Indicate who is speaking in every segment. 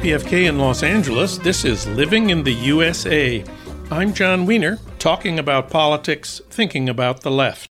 Speaker 1: KPFK in Los Angeles. This is Living in the USA. I'm Jon Wiener, talking about politics, thinking about the left.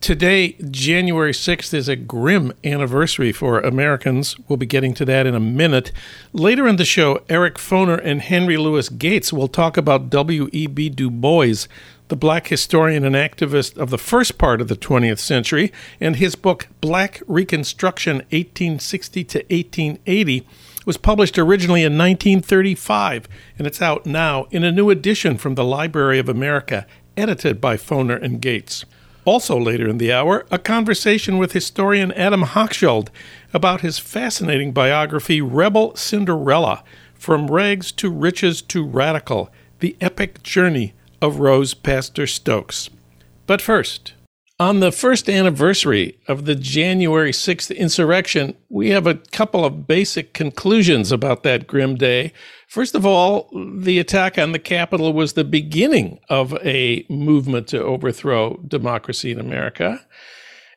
Speaker 1: Today, January 6th, is a grim anniversary for Americans. We'll be getting to that in a minute. Later in the show, Eric Foner and Henry Louis Gates will talk about W.E.B. Du Bois, the black historian and activist of the first part of the 20th century, and his book, Black Reconstruction 1860 to 1880 was published originally in 1935, and it's out now in a new edition from the Library of America, edited by Foner and Gates. Also, later in the hour, a conversation with historian Adam Hochschild about his fascinating biography, Rebel Cinderella From Rags to Riches to Radical The Epic Journey of Rose Pastor Stokes. But first, on the first anniversary of the January 6th insurrection, we have a couple of basic conclusions about that grim day. First of all, the attack on the Capitol was the beginning of a movement to overthrow democracy in America.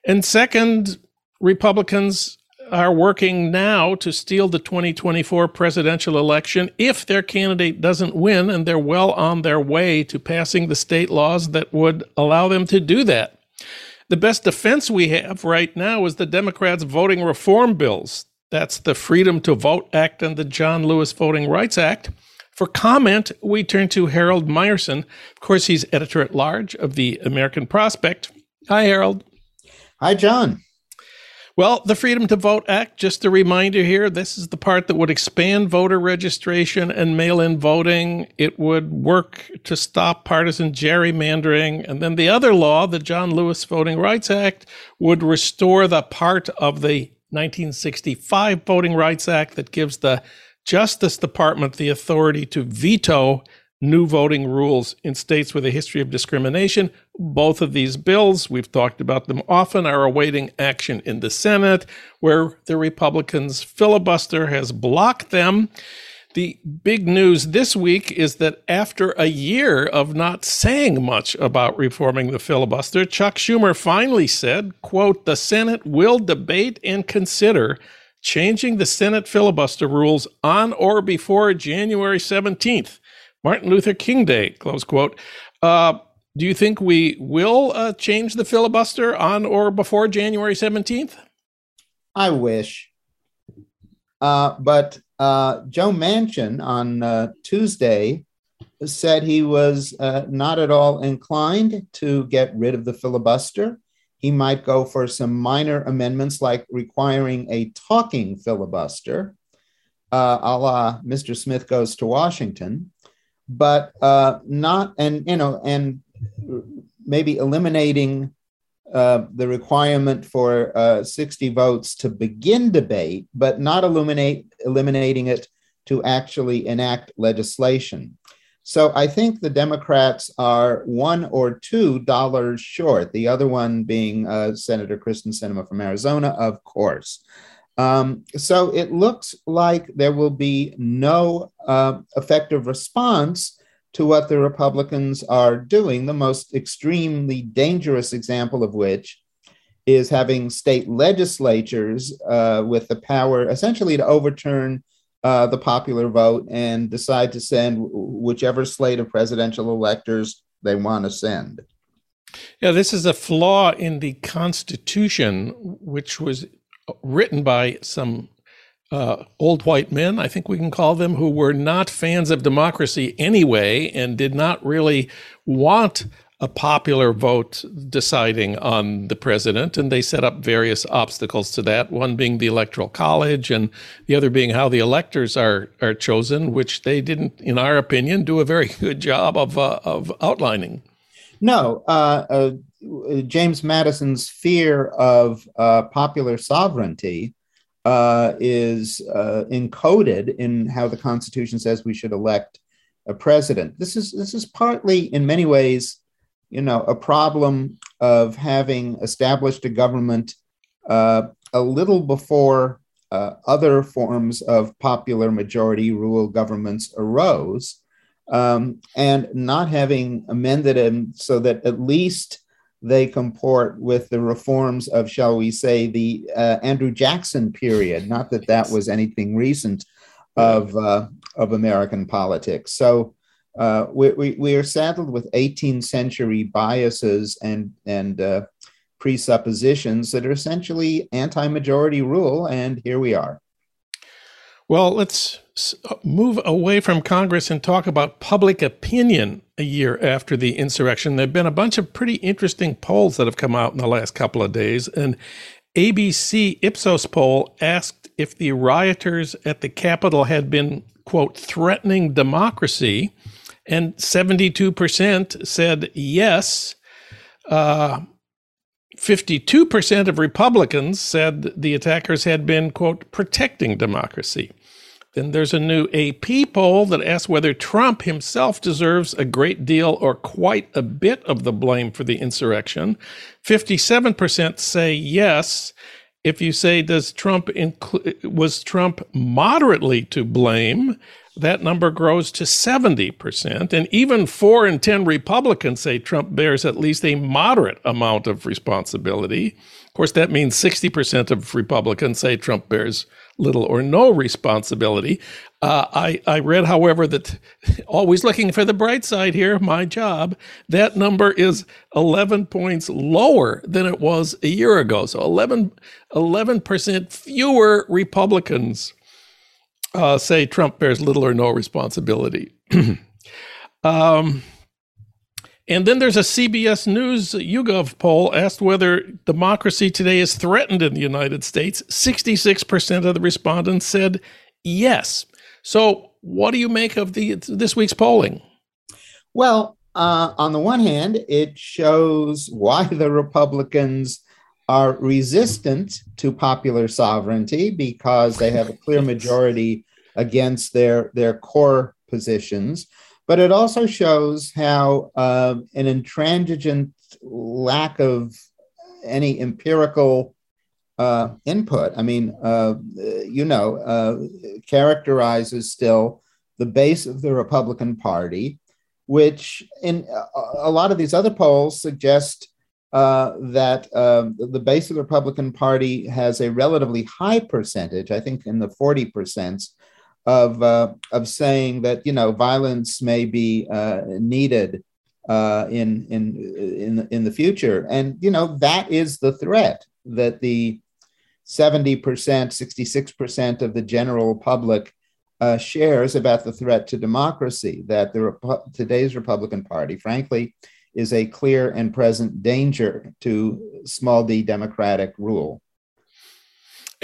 Speaker 1: And second, Republicans are working now to steal the 2024 presidential election if their candidate doesn't win, and they're well on their way to passing the state laws that would allow them to do that. The best defense we have right now is the Democrats' voting reform bills. That's the Freedom to Vote Act and the John Lewis Voting Rights Act. For comment, we turn to Harold Meyerson. Of course, he's editor at large of the American Prospect. Hi, Harold.
Speaker 2: Hi, John.
Speaker 1: Well, the Freedom to Vote Act, just a reminder here, this is the part that would expand voter registration and mail in voting. It would work to stop partisan gerrymandering. And then the other law, the John Lewis Voting Rights Act, would restore the part of the 1965 Voting Rights Act that gives the Justice Department the authority to veto new voting rules in states with a history of discrimination. Both of these bills, we've talked about them often, are awaiting action in the Senate, where the Republicans' filibuster has blocked them. The big news this week is that after a year of not saying much about reforming the filibuster, Chuck Schumer finally said, quote, the Senate will debate and consider changing the Senate filibuster rules on or before January 17th. Martin Luther King Day, close quote. Uh, do you think we will uh, change the filibuster on or before January 17th?
Speaker 2: I wish. Uh, but uh, Joe Manchin on uh, Tuesday said he was uh, not at all inclined to get rid of the filibuster. He might go for some minor amendments like requiring a talking filibuster, a la Mr. Smith Goes to Washington but uh, not and you know and maybe eliminating uh, the requirement for uh, 60 votes to begin debate, but not eliminate eliminating it to actually enact legislation. So I think the Democrats are one or two dollars short. The other one being uh, Senator Kyrsten Sinema from Arizona, of course. Um, so it looks like there will be no uh, effective response to what the Republicans are doing, the most extremely dangerous example of which is having state legislatures uh, with the power essentially to overturn uh, the popular vote and decide to send whichever slate of presidential electors they want to send.
Speaker 1: Yeah, this is a flaw in the Constitution, which was written by some uh, old white men, I think we can call them, who were not fans of democracy anyway and did not really want a popular vote deciding on the president. And they set up various obstacles to that, one being the Electoral College, and the other being how the electors are, are chosen, which they didn't, in our opinion, do a very good job of, uh, of outlining.
Speaker 2: No, uh, uh James Madison's fear of uh, popular sovereignty uh, is uh, encoded in how the Constitution says we should elect a president. This is this is partly, in many ways, you know, a problem of having established a government uh, a little before uh, other forms of popular majority rule governments arose, um, and not having amended them so that at least they comport with the reforms of, shall we say, the uh, Andrew Jackson period. Not that that was anything recent. of uh, of American politics. So uh, we, we, we are saddled with 18th century biases and and uh, presuppositions that are essentially anti-majority rule, and here we are.
Speaker 1: Well, let's move away from Congress and talk about public opinion a year after the insurrection. There have been a bunch of pretty interesting polls that have come out in the last couple of days. An ABC Ipsos poll asked if the rioters at the Capitol had been, quote, threatening democracy. And 72% said yes. Uh, 52% of Republicans said the attackers had been, quote, protecting democracy. Then there's a new AP poll that asks whether Trump himself deserves a great deal or quite a bit of the blame for the insurrection. 57% say yes. If you say does Trump inclu- was Trump moderately to blame, that number grows to 70%. And even 4 in 10 Republicans say Trump bears at least a moderate amount of responsibility. Of course, that means 60% of Republicans say Trump bears little or no responsibility. Uh, I, I read, however, that always looking for the bright side here, my job, that number is 11 points lower than it was a year ago. So 11, 11% fewer Republicans uh, say Trump bears little or no responsibility. um, and then there's a CBS News YouGov poll asked whether democracy today is threatened in the United States. 66% of the respondents said yes. So, what do you make of the this week's polling?
Speaker 2: Well, uh, on the one hand, it shows why the Republicans are resistant to popular sovereignty because they have a clear majority against their their core positions but it also shows how uh, an intransigent lack of any empirical uh, input, I mean, uh, you know, uh, characterizes still the base of the Republican Party, which in a lot of these other polls suggest uh, that um, the base of the Republican Party has a relatively high percentage, I think in the 40%, of uh, of saying that you know violence may be uh, needed uh, in in in in the future, and you know that is the threat that the seventy percent, sixty six percent of the general public uh, shares about the threat to democracy. That the Repu- today's Republican Party, frankly, is a clear and present danger to small d democratic rule.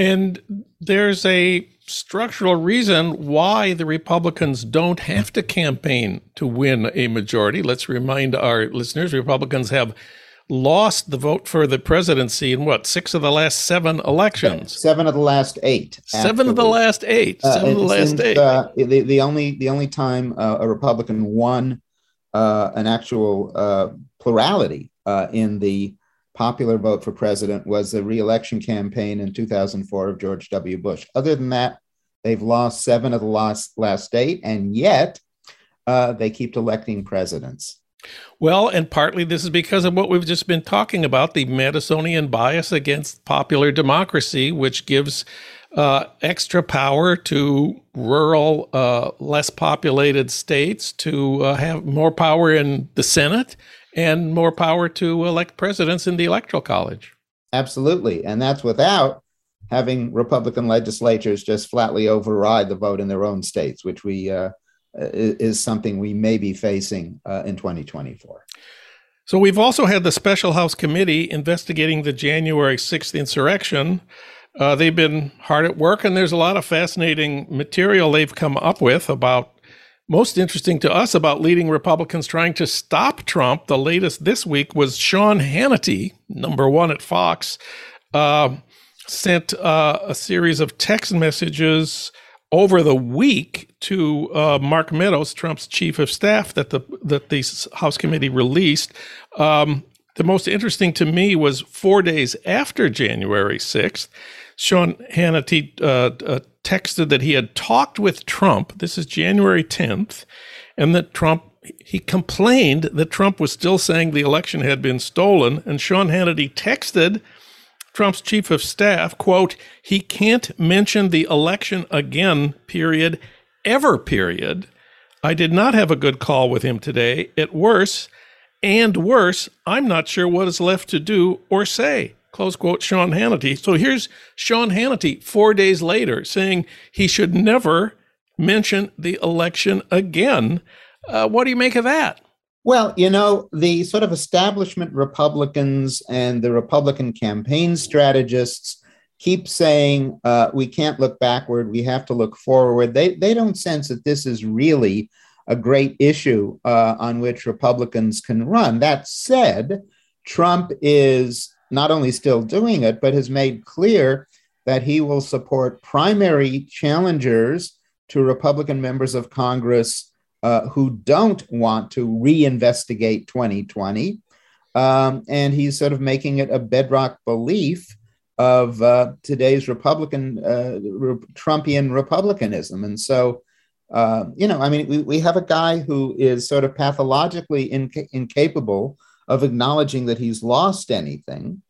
Speaker 1: And there's a structural reason why the Republicans don't have to campaign to win a majority. Let's remind our listeners Republicans have lost the vote for the presidency in what, six of the last seven elections?
Speaker 2: Seven of the last eight.
Speaker 1: Seven of the last eight. Uh, seven uh, of the last eight.
Speaker 2: Uh, the, the, only, the only time uh, a Republican won uh, an actual uh, plurality in the popular vote for president was the reelection campaign in 2004 of George W. Bush. Other than that, they've lost seven of the last last eight, and yet uh, they keep electing presidents.
Speaker 1: Well, and partly this is because of what we've just been talking about the Madisonian bias against popular democracy, which gives uh, extra power to rural, uh, less populated states to uh, have more power in the Senate and more power to elect presidents in the electoral college.
Speaker 2: Absolutely. And that's without having Republican legislatures just flatly override the vote in their own states, which we uh, is something we may be facing uh, in 2024.
Speaker 1: So we've also had the special House committee investigating the January 6th insurrection. Uh, they've been hard at work, and there's a lot of fascinating material they've come up with about most interesting to us about leading Republicans trying to stop Trump, the latest this week was Sean Hannity, number one at Fox, uh, sent uh, a series of text messages over the week to uh, Mark Meadows, Trump's chief of staff, that the that the House committee released. Um, the most interesting to me was four days after January sixth. Sean Hannity uh, uh, texted that he had talked with Trump. This is January 10th, and that Trump he complained that Trump was still saying the election had been stolen. And Sean Hannity texted Trump's chief of staff, quote, he can't mention the election again, period, ever, period. I did not have a good call with him today. At worse, and worse, I'm not sure what is left to do or say. Close quote, Sean Hannity. So here's Sean Hannity four days later saying he should never mention the election again. Uh, what do you make of that?
Speaker 2: Well, you know, the sort of establishment Republicans and the Republican campaign strategists keep saying uh, we can't look backward, we have to look forward. They, they don't sense that this is really a great issue uh, on which Republicans can run. That said, Trump is not only still doing it, but has made clear that he will support primary challengers to Republican members of Congress uh, who don't want to reinvestigate 2020. Um, and he's sort of making it a bedrock belief of uh, today's Republican, uh, Re- Trumpian Republicanism. And so, uh, you know, I mean, we, we have a guy who is sort of pathologically inca- incapable of acknowledging that he's lost anything.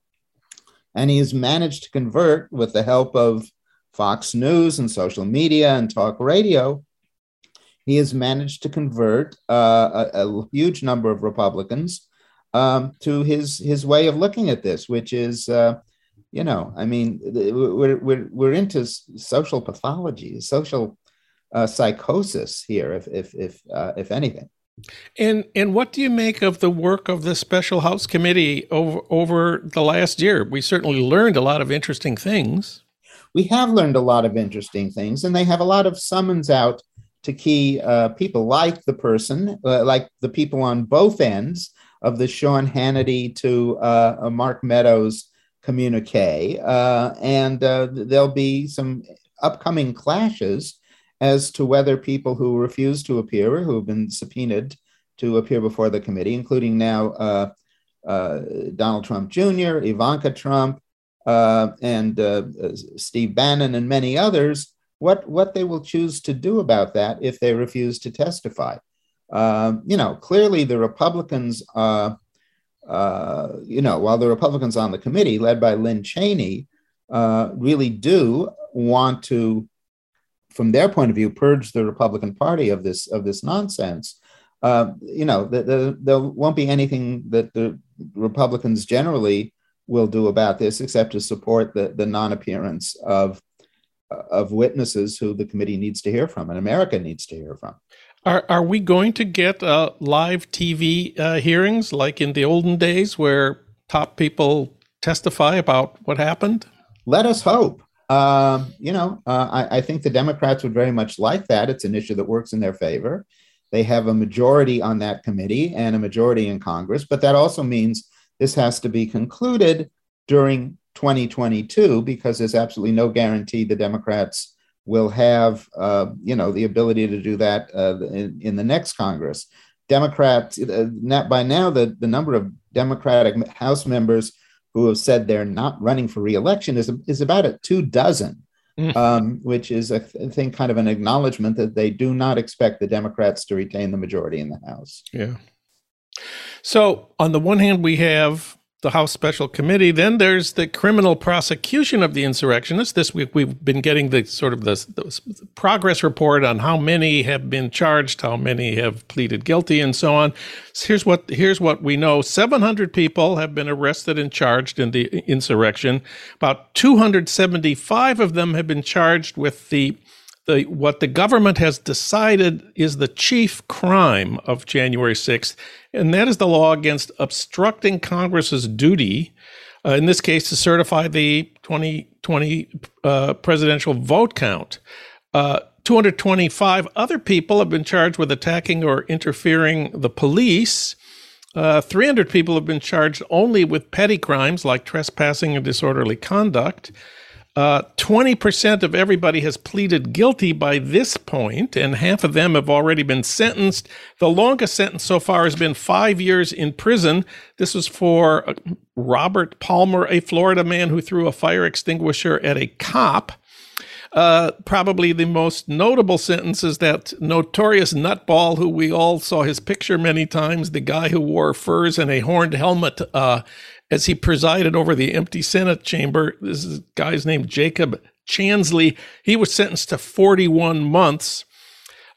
Speaker 2: And he has managed to convert with the help of Fox News and social media and talk radio he has managed to convert uh, a, a, huge number of Republicans um, to his his way of looking at this, which is, uh, you know, I mean, we're we're we're into social pathology, social uh, psychosis here, if if if uh, if anything.
Speaker 1: And and what do you make of the work of the special House committee over over the last year? We certainly learned a lot of interesting things.
Speaker 2: We have learned a lot of interesting things, and they have a lot of summons out to key uh, people like the person, uh, like the people on both ends of the Sean Hannity to uh, Mark Meadows communique. Uh, and uh, there'll be some upcoming clashes as to whether people who refuse to appear, who have been subpoenaed to appear before the committee, including now uh, Donald Trump Jr., Ivanka Trump, and Steve Bannon, and many others, what what they will choose to do about that if they refuse to testify. Uh, you know, clearly the Republicans, uh, uh, you know, while the Republicans on the committee, led by Lynn Cheney, uh, really do want to, from their point of view, purge the Republican Party of this of this nonsense. Uh, you know, the, the, there won't be anything that the Republicans generally will do about this except to support the, the non-appearance of of witnesses who the committee needs to hear from and America needs to hear from.
Speaker 1: Are, are we going to get uh, live TV uh, hearings like in the olden days where top people testify about what happened?
Speaker 2: Let us hope. Uh, you know, uh, I, I, think the Democrats would very much like that. It's an issue that works in their favor. They have a majority on that committee and a majority in Congress, but that also means this has to be concluded during 2022 because there's absolutely no guarantee the Democrats will have, uh, you know, the ability to do that uh, in, in, the next Congress. Democrats, uh, by now, the, the number of Democratic House members who have said they're not running for reelection is, is about a two dozen, mm. um, which is, I think, kind of an acknowledgement that they do not expect the Democrats to retain the majority in the House.
Speaker 1: Yeah. So, on the one hand, we have the House Special Committee. Then there's the criminal prosecution of the insurrectionists. This week we've been getting the sort of the, the, progress report on how many have been charged, how many have pleaded guilty, and so on. So here's what here's what we know: 700 people have been arrested and charged in the insurrection. About 275 of them have been charged with the the, what the government has decided is the chief crime of January 6th, and that is the law against obstructing Congress's duty, uh, in this case, to certify the 2020 uh, presidential vote count. Uh, 225 other people have been charged with attacking or interfering the police. Uh, 300 people have been charged only with petty crimes like trespassing and disorderly conduct. Uh, 20% of everybody has pleaded guilty by this point, and half of them have already been sentenced. The longest sentence so far has been five years in prison. This was for uh, Robert Palmer, a Florida man who threw a fire extinguisher at a cop. Uh, probably the most notable sentence is that notorious nutball who we all saw his picture many times, the guy who wore furs and a horned helmet uh, as he presided over the empty Senate chamber. This is a guy's named Jacob Chansley. He was sentenced to 41 months.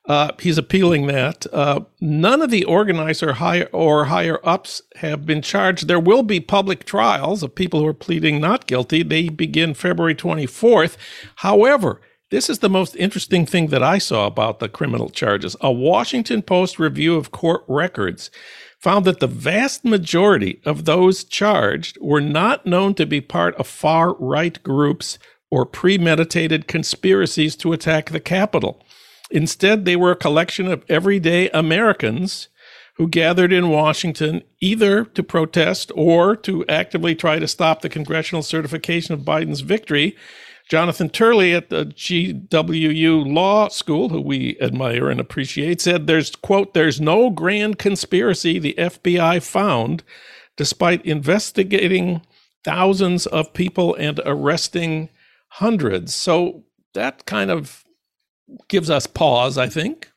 Speaker 1: Uh, he's appealing that. Uh, none of the organizer higher or higher ups have been charged. There will be public trials of people who are pleading not guilty. They begin February 24th. However, this is the most interesting thing that I saw about the criminal charges. A Washington Post review of court records found that the vast majority of those charged were not known to be part of far right groups or premeditated conspiracies to attack the Capitol. Instead, they were a collection of everyday Americans who gathered in Washington either to protest or to actively try to stop the congressional certification of Biden's victory. Jonathan Turley at the GWU Law School, who we admire and appreciate, said there's, quote, there's no grand conspiracy the FBI found, despite investigating thousands of people and arresting hundreds. So that kind of gives us pause, I think.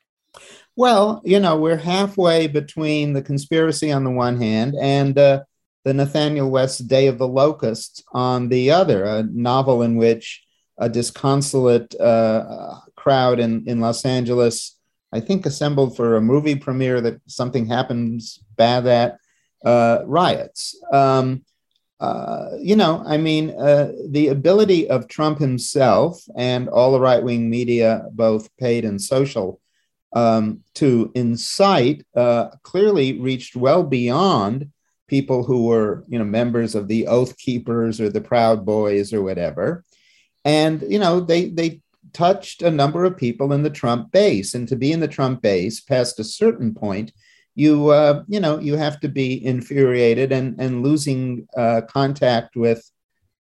Speaker 2: Well, you know, we're halfway between the conspiracy on the one hand and uh, the Nathanael West Day of the Locusts on the other, a novel in which a disconsolate uh, crowd in, in Los Angeles, I think, assembled for a movie premiere that something happens bad at, uh, riots. Um, uh, you know, I mean, uh, the ability of Trump himself and all the right wing media, both paid and social, um, to incite uh, clearly reached well beyond people who were, you know, members of the Oath Keepers or the Proud Boys or whatever. And, you know, they, they touched a number of people in the Trump base. And to be in the Trump base past a certain point, you uh, you know you have to be infuriated and and losing uh, contact with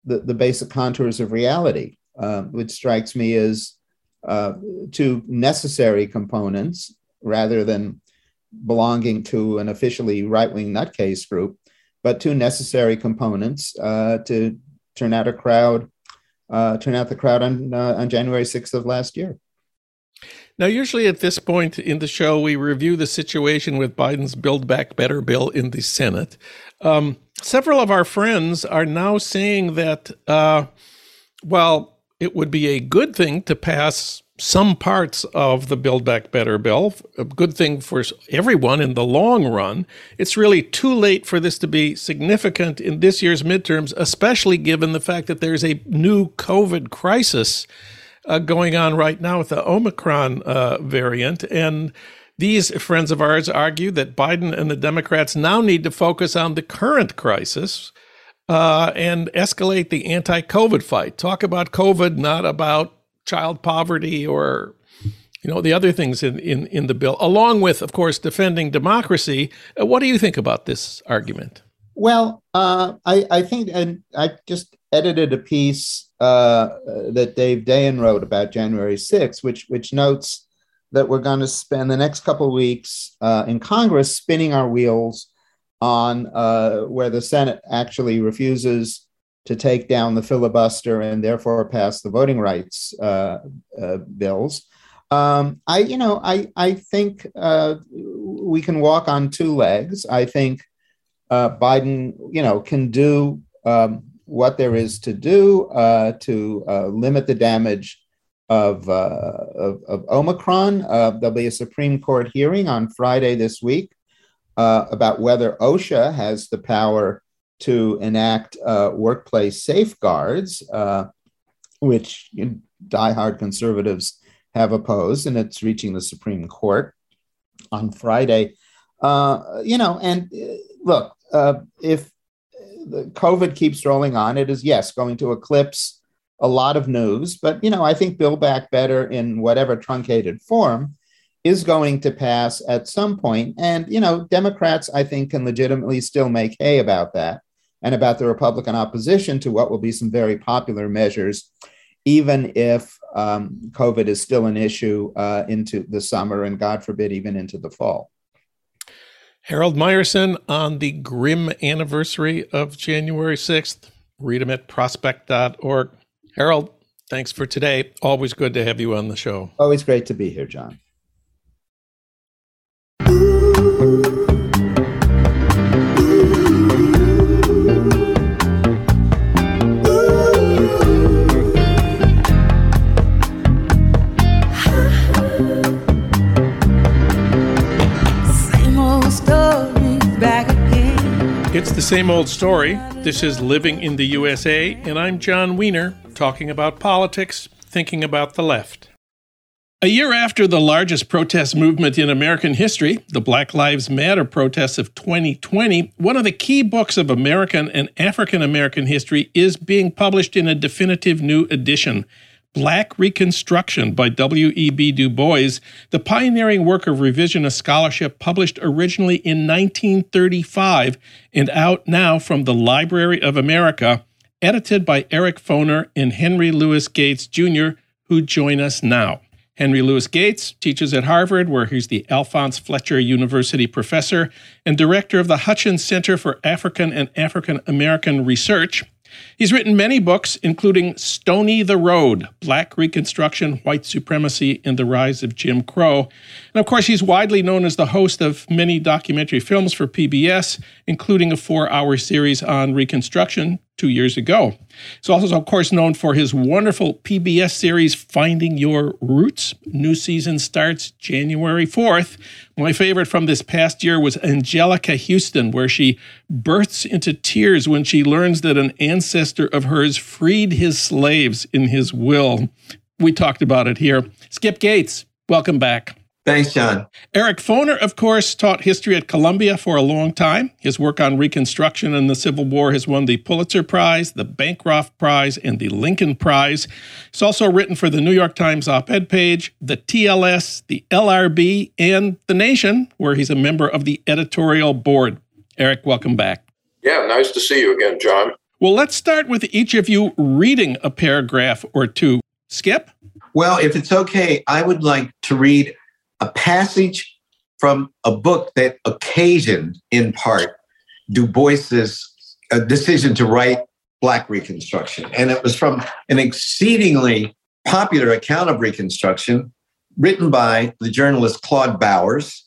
Speaker 2: the, the basic contours of reality, uh, which strikes me as uh, two necessary components rather than belonging to an officially right wing nutcase group, but two necessary components uh, to turn out a crowd, uh, turn out the crowd on on January sixth of last year.
Speaker 1: Now, usually at this point in the show, we review the situation with Biden's Build Back Better bill in the Senate. Um, several of our friends are now saying that, uh, well, it would be a good thing to pass some parts of the Build Back Better bill, a good thing for everyone in the long run. It's really too late for this to be significant in this year's midterms, especially given the fact that there's a new COVID crisis uh, going on right now with the Omicron uh, variant. And these friends of ours argue that Biden and the Democrats now need to focus on the current crisis uh, and escalate the anti COVID fight. Talk about COVID, not about child poverty or you know the other things in, in, in the bill along with of course defending democracy. Uh, what do you think about this argument?
Speaker 2: Well uh, I, I think and i just edited a piece uh, that Dave Dayen wrote about January 6th, which which notes that we're going to spend the next couple weeks uh, in Congress spinning our wheels on uh, where the Senate actually refuses to take down the filibuster and therefore pass the voting rights uh, uh, bills. Um, I, you know, I I think uh, we can walk on two legs. I think Biden, you know, can do. Um, what there is to do uh, to uh, limit the damage of, uh, of, of, Omicron. Uh, there'll be a Supreme Court hearing on Friday this week uh, about whether OSHA has the power to enact uh, workplace safeguards, uh, which you know, diehard conservatives have opposed, and it's reaching the Supreme Court on Friday. Uh, you know, and look, if the COVID keeps rolling on. It is, yes, going to eclipse a lot of news, but you know, I think Build Back Better in whatever truncated form is going to pass at some point. And you know, Democrats, I think, can legitimately still make hay about that and about the Republican opposition to what will be some very popular measures, even if um, COVID is still an issue uh, into the summer and, God forbid, even into the fall.
Speaker 1: Harold Meyerson on the grim anniversary of January 6th. Read him at prospect.org. Harold, thanks for today. Always good to have you on the show.
Speaker 2: Always great to be here, John.
Speaker 1: It's the same old story. This is Living in the USA, and I'm Jon Wiener, talking about politics, thinking about the left. A year after the largest protest movement in American history, the Black Lives Matter protests of 2020, one of the key books of American and African American history is being published in a definitive new edition. Black Reconstruction by W.E.B. Du Bois, the pioneering work of revisionist scholarship published originally in 1935 and out now from the Library of America, edited by Eric Foner and Henry Louis Gates Jr., who join us now. Henry Louis Gates teaches at Harvard, where he's the Alphonse Fletcher University professor and director of the Hutchins Center for African and African American Research. He's written many books, including Stony the Road Black Reconstruction, White Supremacy, and the Rise of Jim Crow. And of course, he's widely known as the host of many documentary films for PBS, including a four hour series on Reconstruction two years ago. He's also, of course, known for his wonderful PBS series, Finding Your Roots. New season starts January 4th. My favorite from this past year was Anjelica Huston, where she bursts into tears when she learns that an ancestor of hers freed his slaves in his will. We talked about it here. Skip Gates, welcome back.
Speaker 3: Thanks, Jon.
Speaker 1: Eric Foner, of course, taught history at Columbia for a long time. His work on Reconstruction and the Civil War has won the Pulitzer Prize, the Bancroft Prize, and the Lincoln Prize. He's also written for the New York Times op ed page, the TLS, the LRB, and The Nation, where he's a member of the editorial board. Eric, welcome back.
Speaker 4: Yeah, nice to see you again, John.
Speaker 1: Well, let's start with each of you reading a paragraph or two. Skip?
Speaker 3: Well, if it's okay, I would like to read a passage from a book that occasioned, in part, Du Bois's uh, decision to write Black Reconstruction. And it was from an exceedingly popular account of Reconstruction written by the journalist Claude Bowers.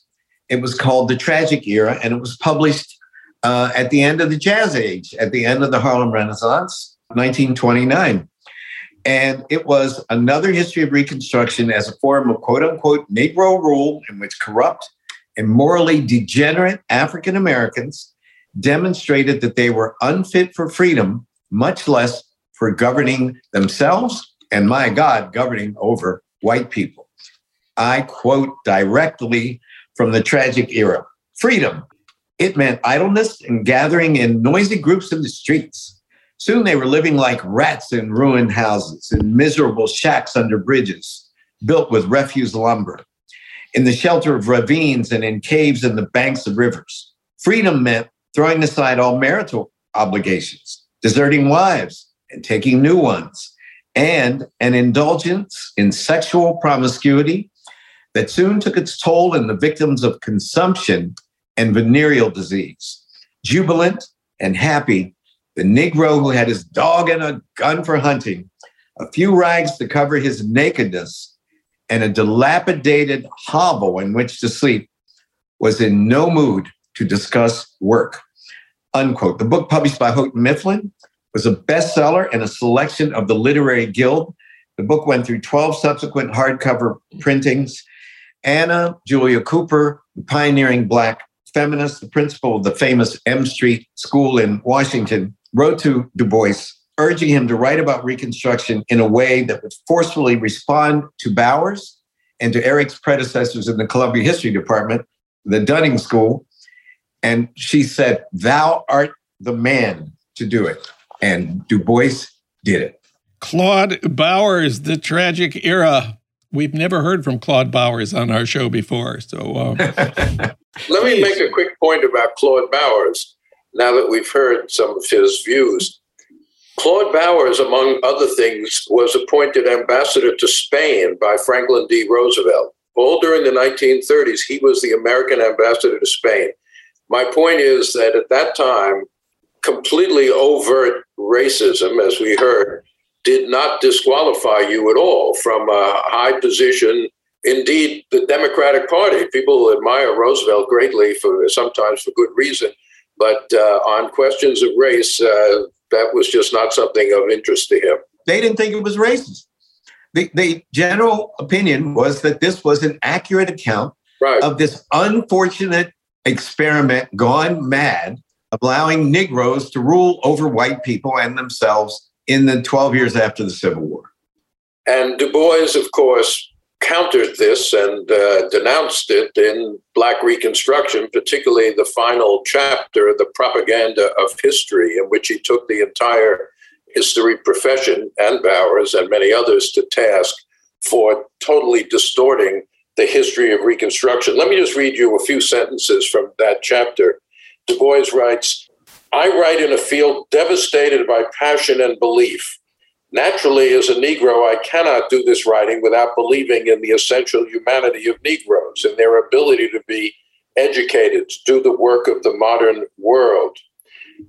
Speaker 3: It was called The Tragic Era, and it was published uh, at the end of the Jazz Age, at the end of the Harlem Renaissance, 1929. And it was another history of Reconstruction as a form of quote unquote Negro rule in which corrupt and morally degenerate African Americans demonstrated that they were unfit for freedom, much less for governing themselves and, my God, governing over white people. I quote directly from the tragic era freedom. It meant idleness and gathering in noisy groups in the streets Soon they were living like rats in ruined houses, in miserable shacks under bridges, built with refuse lumber, in the shelter of ravines and in caves in the banks of rivers. Freedom meant throwing aside all marital obligations, deserting wives and taking new ones, and an indulgence in sexual promiscuity that soon took its toll in the victims of consumption and venereal disease. Jubilant and happy, the Negro who had his dog and a gun for hunting, a few rags to cover his nakedness, and a dilapidated hovel in which to sleep, was in no mood to discuss work. Unquote. The book published by Houghton Mifflin was a bestseller and a selection of the Literary Guild. The book went through 12 subsequent hardcover printings. Anna Julia Cooper, the pioneering Black feminist, the principal of the famous M Street School in Washington, wrote to Du Bois, urging him to write about Reconstruction in a way that would forcefully respond to Bowers and to Eric's predecessors in the Columbia History Department, the Dunning School. And she said, Thou art the man to do it. And Du Bois did it.
Speaker 1: Claude Bowers, the tragic era. We've never heard from Claude Bowers on our show before. So uh,
Speaker 4: let me make a quick point about Claude Bowers now that we've heard some of his views. Claude Bowers, among other things, was appointed ambassador to Spain by Franklin D. Roosevelt. All during the 1930s, he was the American ambassador to Spain. My point is that at that time, completely overt racism, as we heard, did not disqualify you at all from a high position. Indeed, the Democratic Party, people admire Roosevelt greatly for sometimes for good reason, but uh, on questions of race, uh, that was just not something of interest to him.
Speaker 3: They didn't think it was racist. The, the general opinion was that this was an accurate account right. of this unfortunate experiment gone mad allowing Negroes to rule over white people and themselves in the 12 years after the Civil War.
Speaker 4: And Du Bois, of course, countered this and uh, denounced it in Black Reconstruction, particularly the final chapter, The Propaganda of History, in which he took the entire history profession and Bowers and many others to task for totally distorting the history of Reconstruction. Let me just read you a few sentences from that chapter. Du Bois writes I write in a field devastated by passion and belief. Naturally, as a Negro, I cannot do this writing without believing in the essential humanity of Negroes and their ability to be educated, to do the work of the modern world.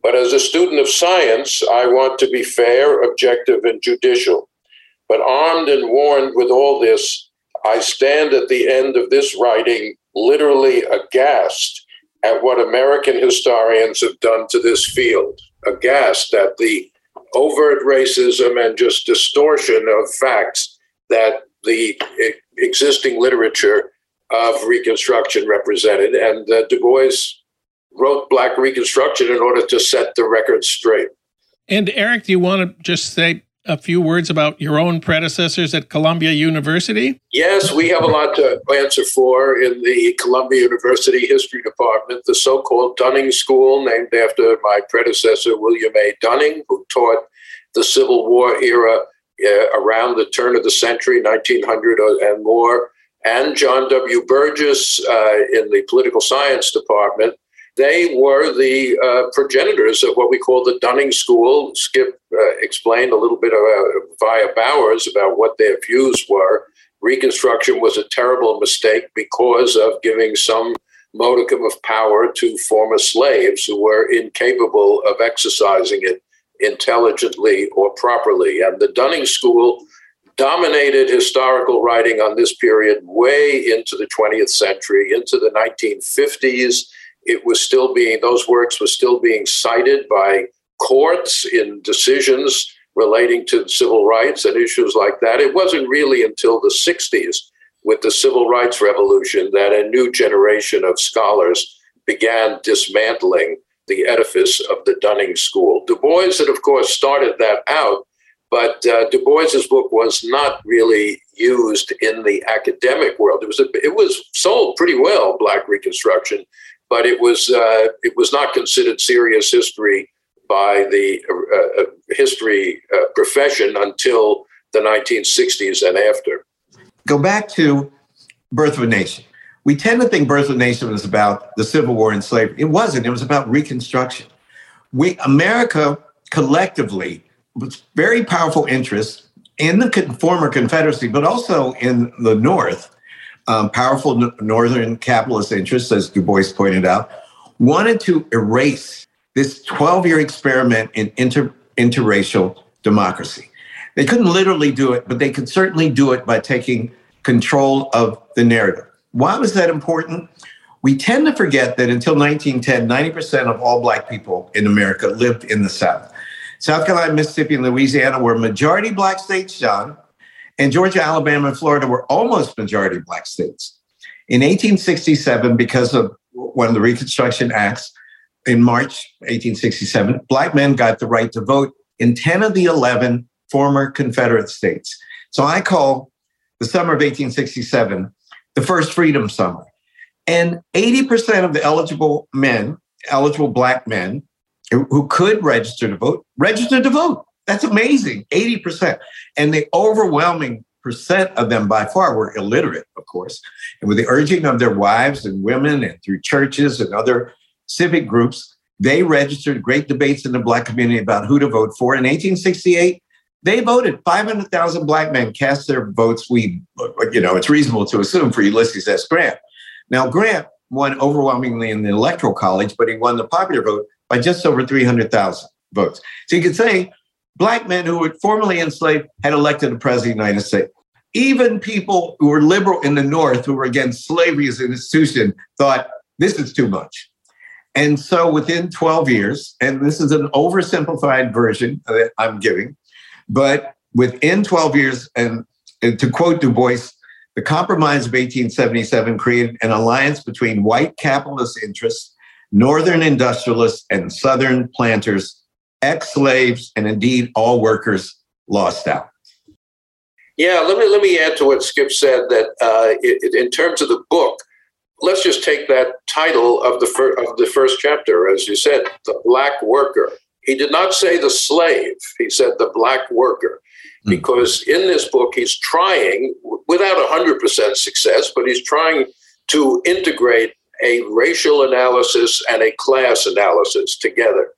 Speaker 4: But as a student of science, I want to be fair, objective, and judicial. But armed and warned with all this, I stand at the end of this writing literally aghast at what American historians have done to this field, aghast at the overt racism and just distortion of facts that the existing literature of Reconstruction represented. And uh, Du Bois wrote Black Reconstruction in order to set the record straight.
Speaker 1: And Eric, do you want to just say a few words about your own predecessors at Columbia University?
Speaker 4: Yes, we have a lot to answer for in the Columbia University History Department, the so called Dunning School, named after my predecessor, William A. Dunning, who taught the Civil War era uh, around the turn of the century, 1900 and more, and John W. Burgess uh, in the Political Science Department they were the uh, progenitors of what we call the Dunning School. Skip uh, explained a little bit about, via Bowers about what their views were. Reconstruction was a terrible mistake because of giving some modicum of power to former slaves who were incapable of exercising it intelligently or properly. And the Dunning School dominated historical writing on this period way into the 20th century, into the 1950s it was still being those works were still being cited by courts in decisions relating to civil rights and issues like that. It wasn't really until the 60s with the civil rights revolution that a new generation of scholars began dismantling the edifice of the Dunning School. Du Bois had, of course, started that out, but uh, Du Bois's book was not really used in the academic world. It was a, it was sold pretty well, Black Reconstruction, but it was uh, it was not considered serious history by the uh, uh history uh, profession until the 1960s and after.
Speaker 3: Go back to Birth of a Nation. We tend to think Birth of a Nation was about the Civil War and slavery. It wasn't. It was about Reconstruction. We America collectively was very powerful interests in the former Confederacy, but also in the North um, powerful northern capitalist interests, as Du Bois pointed out, wanted to erase this 12 year experiment in inter, interracial democracy. They couldn't literally do it, but they could certainly do it by taking control of the narrative. Why was that important? We tend to forget that until 1910, 90% of all Black people in America lived in the South. South Carolina, Mississippi, and Louisiana were majority Black states, John, and Georgia, Alabama, and Florida were almost majority black states. In 1867, because of one of the Reconstruction Acts in March 1867, black men got the right to vote in 10 of the 11 former Confederate states. So I call the summer of 1867 the first freedom summer. And 80% of the eligible men, eligible black men who could register to vote, registered to vote. That's amazing, 80%. And the overwhelming percent of them by far were illiterate, of course. And with the urging of their wives and women and through churches and other civic groups, they registered great debates in the Black community about who to vote for. In 1868, they voted. 500,000 Black men cast their votes. We, you know, it's reasonable to assume for Ulysses S. Grant. Now, Grant won overwhelmingly in the Electoral College, but he won the popular vote by just over 300,000 votes. So you could say black men who were formerly enslaved had elected a president of the United States. Even people who were liberal in the North, who were against slavery as an institution, thought this is too much. And so within 12 years, and this is an oversimplified version that I'm giving, but within 12 years, and, and to quote Du Bois, the Compromise of 1877 created an alliance between white capitalist interests Northern industrialists and Southern planters, ex slaves, and indeed all workers lost out.
Speaker 4: Yeah, let me let me add to what Skip said. That uh, it, in terms of the book, let's just take that title of the fir- of the first chapter, as you said, the black worker. He did not say the slave. He said the black worker, mm. because in this book he's trying, without hundred percent success, but he's trying to integrate a racial analysis and a class analysis together.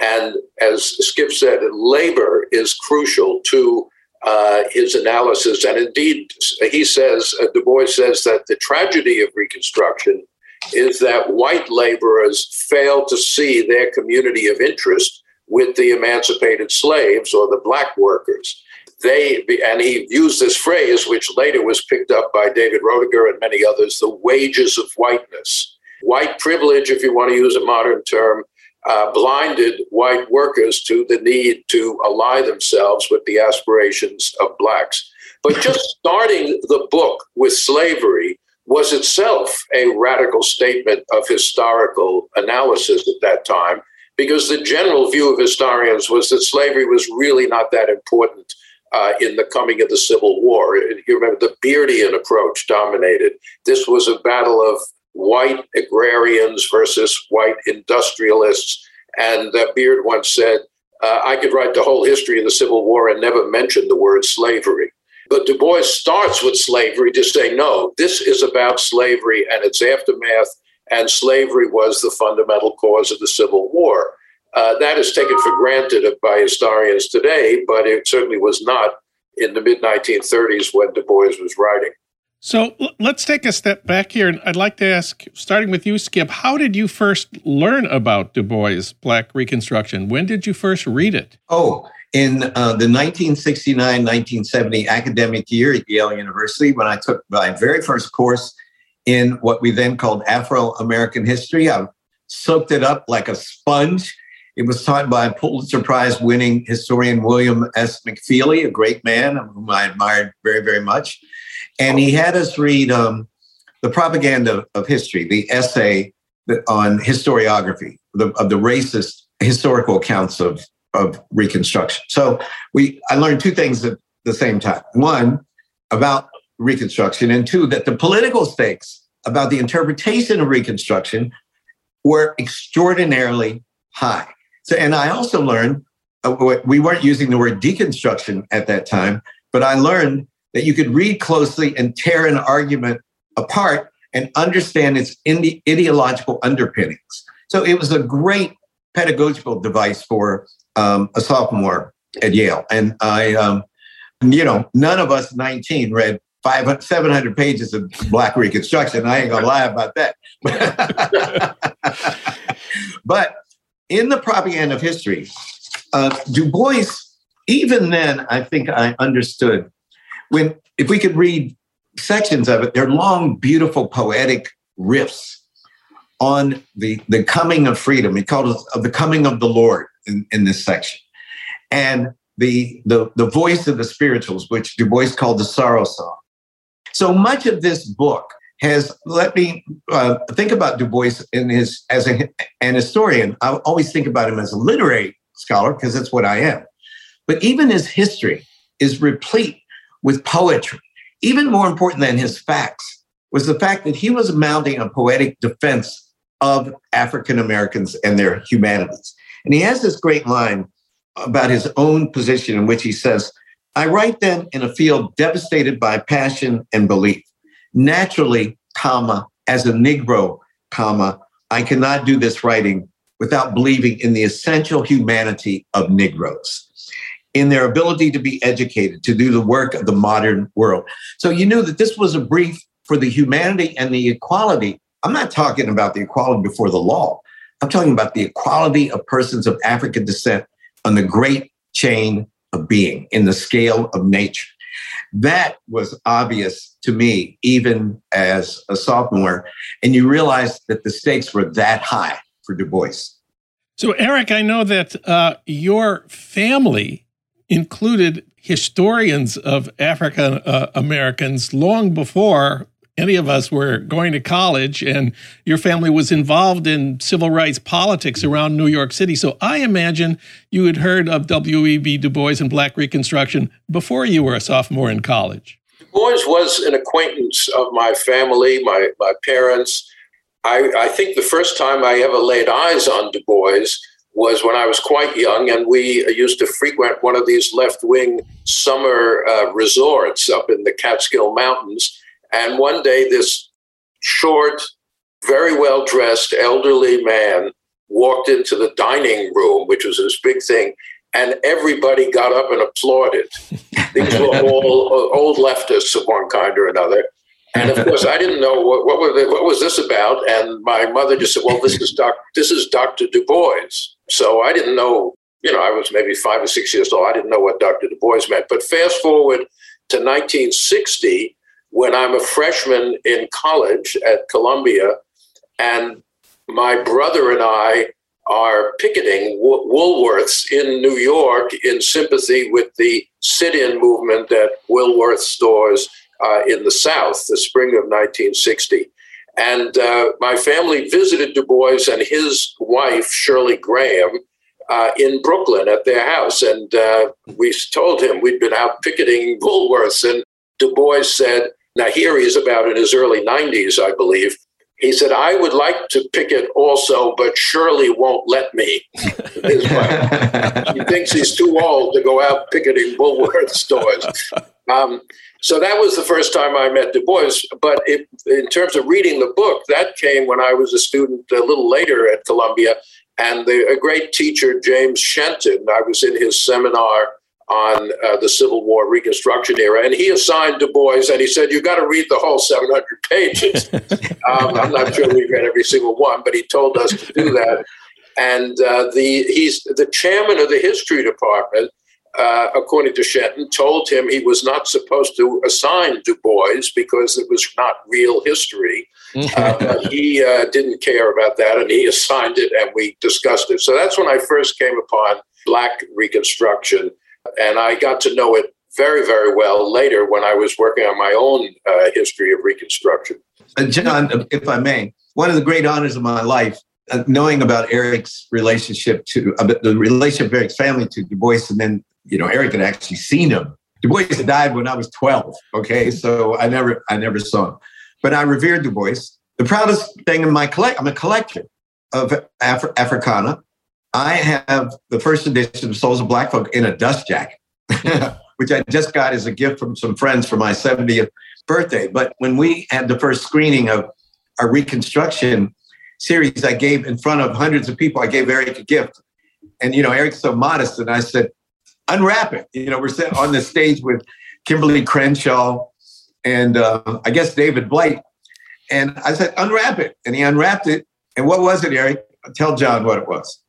Speaker 4: And as Skip said, labor is crucial to uh, his analysis. And indeed, he says, uh, Du Bois says that the tragedy of Reconstruction is that white laborers fail to see their community of interest with the emancipated slaves or the black workers. They and he used this phrase, which later was picked up by David Roediger and many others: the wages of whiteness. White privilege, if you want to use a modern term, uh, blinded white workers to the need to ally themselves with the aspirations of blacks. But just starting the book with slavery was itself a radical statement of historical analysis at that time, because the general view of historians was that slavery was really not that important uh, in the coming of the Civil War. You remember the Beardian approach dominated. This was a battle of white agrarians versus white industrialists. And uh, Beard once said, uh, I could write the whole history of the Civil War and never mention the word slavery. But Du Bois starts with slavery to say, no, this is about slavery and its aftermath, and slavery was the fundamental cause of the Civil War. Uh, that is taken for granted by historians today, but it certainly was not in the mid 1930s when Du Bois was writing.
Speaker 1: So let's take a step back here. And I'd like to ask, starting with you, Skip, how did you first learn about Du Bois' Black Reconstruction? When did you first read it?
Speaker 3: Oh, in uh, the 1969 1970 academic year at Yale University, when I took my very first course in what we then called Afro American history, I soaked it up like a sponge. It was taught by Pulitzer Prize winning historian William S. McFeely, a great man whom I admired very, very much. And he had us read um, the propaganda of history, the essay on historiography the, of the racist historical accounts of, of Reconstruction. So we, I learned two things at the same time. One, about Reconstruction, and two, that the political stakes about the interpretation of Reconstruction were extraordinarily high. So, and I also learned uh, we weren't using the word deconstruction at that time, but I learned that you could read closely and tear an argument apart and understand its ideological underpinnings. So it was a great pedagogical device for um, a sophomore at Yale. And I, um, you know, none of us 19 read 500, 700 pages of Black Reconstruction. I ain't gonna lie about that. but in the propaganda of history, uh, Du Bois, even then, I think I understood when if we could read sections of it, they're long, beautiful, poetic riffs on the the coming of freedom. He called it of the coming of the Lord in, in this section, and the, the the voice of the spirituals, which Du Bois called the sorrow song. So much of this book has let me uh, think about Du Bois in his as a, an historian. I always think about him as a literary scholar because that's what I am. But even his history is replete with poetry. Even more important than his facts was the fact that he was mounting a poetic defense of African Americans and their humanities. And he has this great line about his own position in which he says, I write then in a field devastated by passion and belief. Naturally, comma, as a Negro, comma, I cannot do this writing without believing in the essential humanity of Negroes in their ability to be educated, to do the work of the modern world. So you knew that this was a brief for the humanity and the equality. I'm not talking about the equality before the law. I'm talking about the equality of persons of African descent on the great chain of being in the scale of nature. That was obvious to me, even as a sophomore. And you realize that the stakes were that high for Du Bois.
Speaker 1: So, Eric, I know that uh, your family included historians of African uh, Americans long before any of us were going to college and your family was involved in civil rights politics around New York City. So I imagine you had heard of W.E.B. Du Bois and Black Reconstruction before you were a sophomore in college.
Speaker 4: Du Bois was an acquaintance of my family, my, my parents. I, I think the first time I ever laid eyes on Du Bois was when I was quite young, and we used to frequent one of these left wing summer uh, resorts up in the Catskill Mountains and one day, this short, very well dressed elderly man walked into the dining room, which was this big thing, and everybody got up and applauded. These were all uh, old leftists of one kind or another. And of course, I didn't know what what, they, what, was this about. And my mother just said, "Well, this is doc, this is Dr. Du Bois." So I didn't know. You know, I was maybe five or six years old. I didn't know what Dr. Du Bois meant. But fast forward to 1960, when I'm a freshman in college at Columbia, and my brother and I are picketing Woolworths in New York in sympathy with the sit in movement at Woolworth stores uh, in the South, the spring of 1960. And uh, my family visited Du Bois and his wife, Shirley Graham, uh, in Brooklyn at their house. And uh, we told him we'd been out picketing Woolworths. And Du Bois said, now, here he's about in his early 90s, I believe. He said, I would like to picket also, but Shirley won't let me. he thinks he's too old to go out picketing Woolworth stores. Um, so that was the first time I met Du Bois. But it, in terms of reading the book, that came when I was a student a little later at Columbia. And the, a great teacher, James Shenton, I was in his seminar on uh, the Civil War Reconstruction era, and he assigned Du Bois, and he said, You've got to read the whole 700 pages." um, I'm not sure we read every single one, but he told us to do that. And uh, the he's the chairman of the history department. Uh, according to Shenton, told him he was not supposed to assign Du Bois because it was not real history. Uh, but he uh, didn't care about that, and he assigned it, and we discussed it. So that's when I first came upon Black Reconstruction and I got to know it very, very well later when I was working on my own uh, history of Reconstruction.
Speaker 3: Uh, Jon, if I may, one of the great honors of my life, uh, knowing about Eric's relationship to uh, the relationship of Eric's family to Du Bois, and then you know Eric had actually seen him. Du Bois died when I was 12. Okay, so I never, I never saw him, but I revered Du Bois. The proudest thing in my collect, I'm a collector of Afri- Africana, I have the first edition of Souls of Black Folk in a dust jacket, which I just got as a gift from some friends for my 70th birthday. But when we had the first screening of our Reconstruction series, I gave in front of hundreds of people, I gave Eric a gift. And, you know, Eric's so modest. And I said, unwrap it. You know, we're sitting on the stage with Kimberlé Crenshaw and uh, I guess David Blight. And I said, unwrap it. And he unwrapped it. And what was it, Eric? Tell Jon what it was.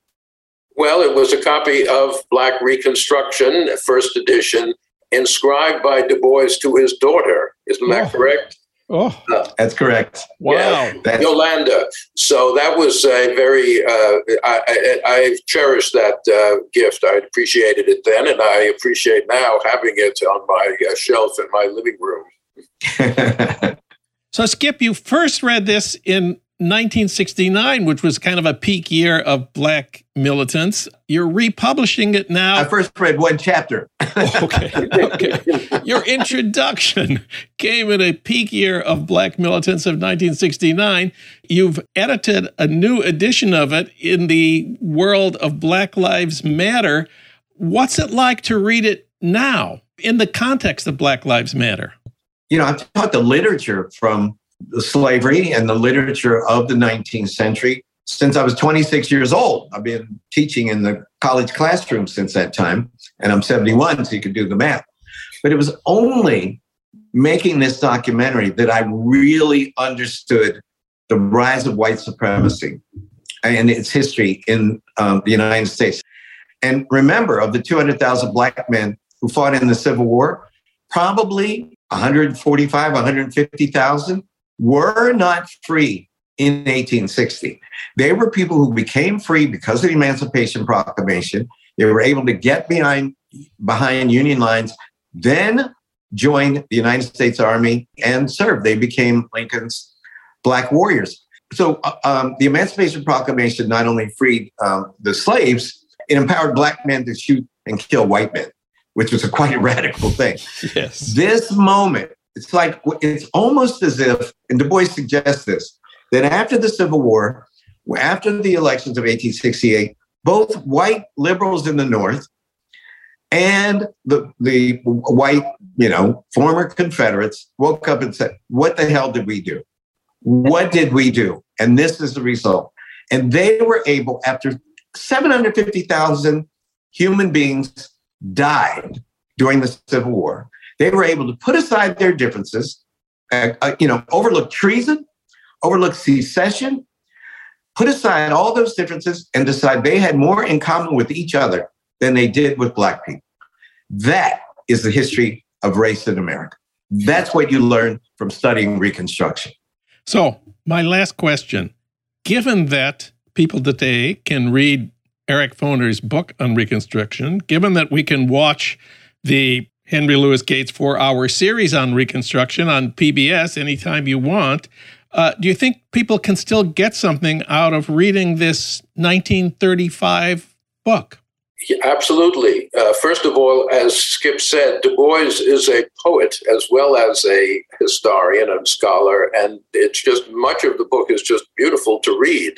Speaker 4: Well, it was a copy of Black Reconstruction, first edition, inscribed by Du Bois to his daughter. Isn't that oh. correct?
Speaker 3: Oh, that's correct.
Speaker 1: Wow,
Speaker 4: yeah, Yolanda. So that was a very. Uh, I, I, I cherished that uh, gift. I appreciated it then, and I appreciate now having it on my uh, shelf in my living room.
Speaker 1: so, Skip, you first read this in 1969, which was kind of a peak year of black militants. You're republishing it now.
Speaker 3: I first read one chapter.
Speaker 1: Oh, okay. Okay. Your introduction came in a peak year of black militants of 1969. You've edited a new edition of it in the world of Black Lives Matter. What's it like to read it now in the context of Black Lives Matter?
Speaker 3: You know, I've taught the literature from the slavery and the literature of the 19th century since I was 26 years old. I've been teaching in the college classroom since that time, and I'm 71, so you could do the math. But it was only making this documentary that I really understood the rise of white supremacy and its history in um, the United States. And remember, of the 200,000 black men who fought in the Civil War, probably 145, 150,000 were not free in 1860. They were people who became free because of the Emancipation Proclamation. They were able to get behind behind Union lines. Then join the United States Army and serve. They became Lincoln's black warriors. So uh, um, the Emancipation Proclamation not only freed um, the slaves, it empowered black men to shoot and kill white men, which was a quite a radical thing.
Speaker 1: Yes.
Speaker 3: This moment, it's like it's almost as if, and Du Bois suggests this, that after the Civil War, after the elections of 1868, both white liberals in the North and the the white, you know, former Confederates woke up and said, "What the hell did we do? What did we do?" And this is the result. And they were able, after 750,000 human beings died during the Civil War, they were able to put aside their differences, uh, uh, you know, overlook treason, overlook secession, put aside all those differences, and decide they had more in common with each other than they did with Black people. That is the history of race in America. That's what you learn from studying Reconstruction.
Speaker 1: So, my last question given that people today can read Eric Foner's book on Reconstruction, given that we can watch the Henry Louis Gates four hour series on Reconstruction on PBS anytime you want, uh, do you think people can still get something out of reading this 1935 book?
Speaker 4: absolutely. Uh, first of all, as Skip said, Du Bois is a poet as well as a historian and scholar, and it's just much of the book is just beautiful to read.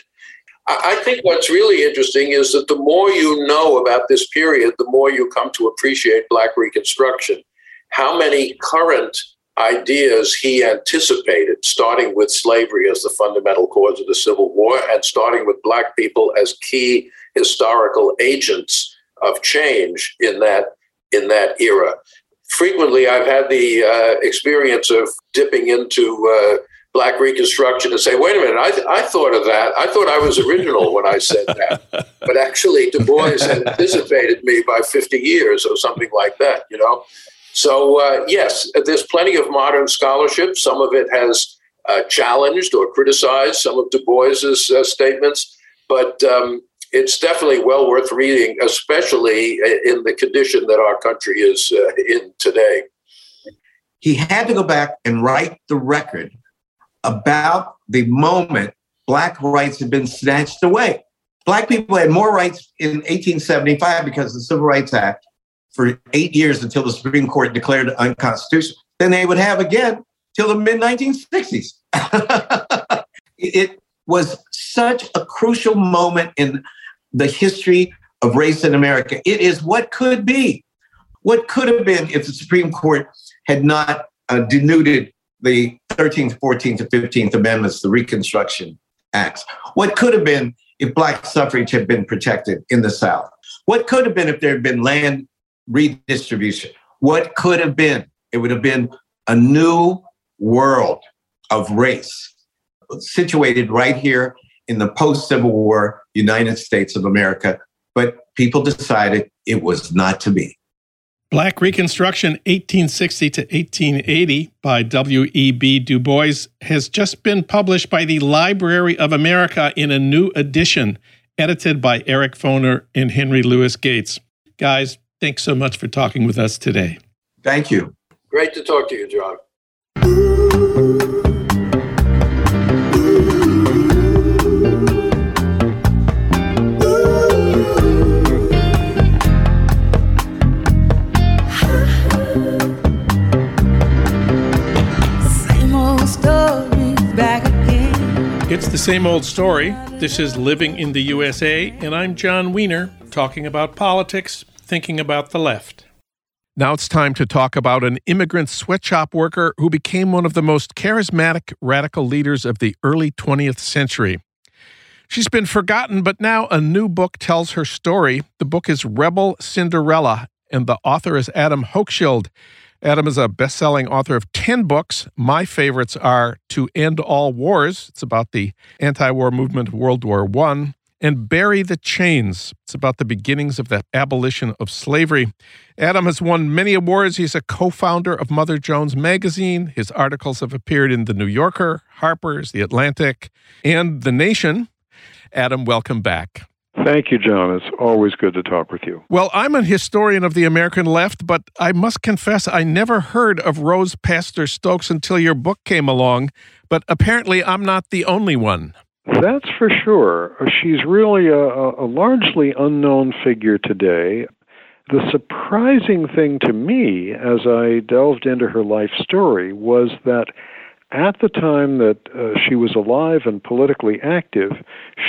Speaker 4: I, I think what's really interesting is that the more you know about this period, the more you come to appreciate Black Reconstruction. How many current ideas he anticipated, starting with slavery as the fundamental cause of the Civil War and starting with Black people as key historical agents of change in that in that era. Frequently, I've had the uh, experience of dipping into uh, Black Reconstruction and say, "Wait a minute, I, th- I thought of that. I thought I was original when I said that, but actually, Du Bois anticipated me by 50 years or something like that." You know, so uh, yes, there's plenty of modern scholarship. Some of it has uh, challenged or criticized some of Du Bois's uh, statements, but um, it's definitely well worth reading, especially in the condition that our country is uh, in today.
Speaker 3: He had to go back and write the record about the moment Black rights had been snatched away. Black people had more rights in 1875 because of the Civil Rights Act for eight years until the Supreme Court declared it unconstitutional than they would have again till the mid 1960s. it was such a crucial moment in the history of race in America. It is what could be, what could have been if the Supreme Court had not uh, denuded the 13th, 14th, and 15th Amendments, the Reconstruction Acts. What could have been if Black suffrage had been protected in the South? What could have been if there had been land redistribution? What could have been? It would have been a new world of race situated right here in the post Civil War United States of America. But people decided it was not to be.
Speaker 1: Black Reconstruction 1860 to 1880 by W.E.B. Du Bois has just been published by the Library of America in a new edition, edited by Eric Foner and Henry Louis Gates. Guys, thanks so much for talking with us today.
Speaker 3: Thank you.
Speaker 4: Great to talk to you, Jon.
Speaker 1: It's the same old story. This is Living in the USA, and I'm Jon Wiener, talking about politics, thinking about the left. Now it's time to talk about an immigrant sweatshop worker who became one of the most charismatic radical leaders of the early 20th century. She's been forgotten, but now a new book tells her story. The book is Rebel Cinderella, and the author is Adam Hochschild. Adam is a best selling author of 10 books. My favorites are To End All Wars, it's about the anti war movement of World War I, and Bury the Chains, it's about the beginnings of the abolition of slavery. Adam has won many awards. He's a co founder of Mother Jones Magazine. His articles have appeared in The New Yorker, Harper's, The Atlantic, and The Nation. Adam, welcome back.
Speaker 5: Thank you, Jon. It's always good to talk with you.
Speaker 1: Well, I'm a historian of the American left, but I must confess I never heard of Rose Pastor Stokes until your book came along. But apparently, I'm not the only one.
Speaker 5: That's for sure. She's really a, a largely unknown figure today. The surprising thing to me as I delved into her life story was that at the time that uh, she was alive and politically active,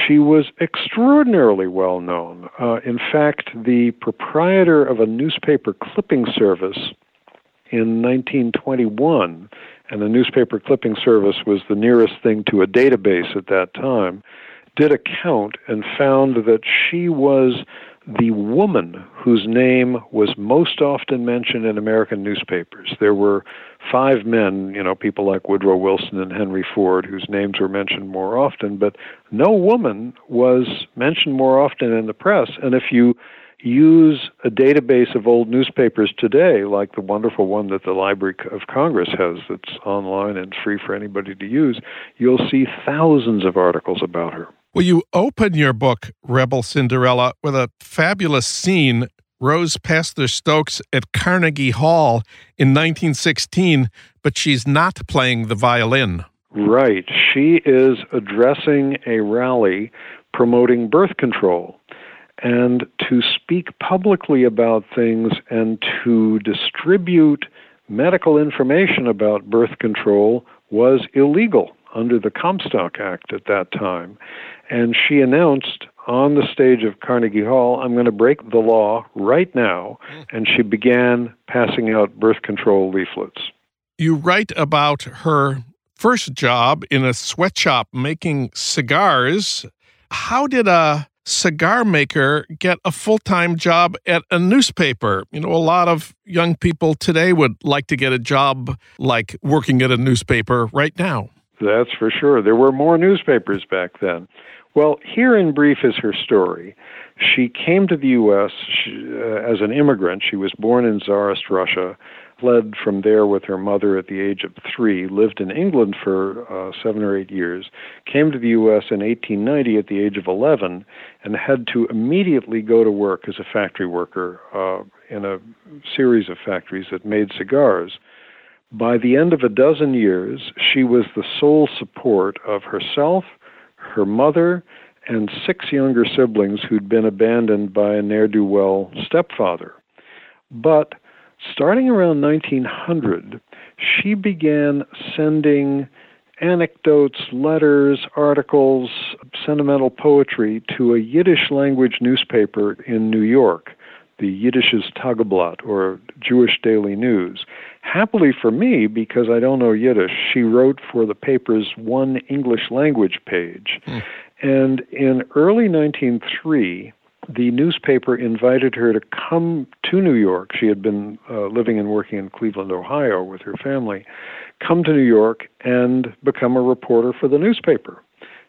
Speaker 5: she was extraordinarily well known. Uh, in fact, the proprietor of a newspaper clipping service in 1921, and the newspaper clipping service was the nearest thing to a database at that time, did a count and found that she was the woman whose name was most often mentioned in American newspapers. There were five men, you know, people like Woodrow Wilson and Henry Ford, whose names were mentioned more often, but no woman was mentioned more often in the press. And if you use a database of old newspapers today, like the wonderful one that the Library of Congress has that's online and free for anybody to use, you'll see thousands of articles about her.
Speaker 1: Well, you open your book, Rebel Cinderella, with a fabulous scene. Rose Pastor Stokes at Carnegie Hall in 1916, but she's not playing the violin.
Speaker 5: Right. She is addressing a rally promoting birth control. And to speak publicly about things and to distribute medical information about birth control was illegal under the Comstock Act at that time. And she announced on the stage of Carnegie Hall, I'm going to break the law right now. And she began passing out birth control leaflets.
Speaker 1: You write about her first job in a sweatshop making cigars. How did a cigar maker get a full time job at a newspaper? You know, a lot of young people today would like to get a job like working at a newspaper right now.
Speaker 5: That's for sure. There were more newspapers back then. Well, here in brief is her story. She came to the U.S. She, uh, as an immigrant. She was born in Tsarist Russia, fled from there with her mother at the age of three, lived in England for uh, seven or eight years, came to the U.S. in 1890 at the age of 11, and had to immediately go to work as a factory worker uh, in a series of factories that made cigars. By the end of a dozen years, she was the sole support of herself, her mother, and six younger siblings who'd been abandoned by a ne'er do well stepfather. But starting around 1900, she began sending anecdotes, letters, articles, sentimental poetry to a Yiddish language newspaper in New York the Yiddishes Tageblatt or Jewish Daily News. Happily for me, because I don't know Yiddish, she wrote for the paper's one English language page. Mm. And in early 1903, the newspaper invited her to come to New York. She had been uh, living and working in Cleveland, Ohio with her family. Come to New York and become a reporter for the newspaper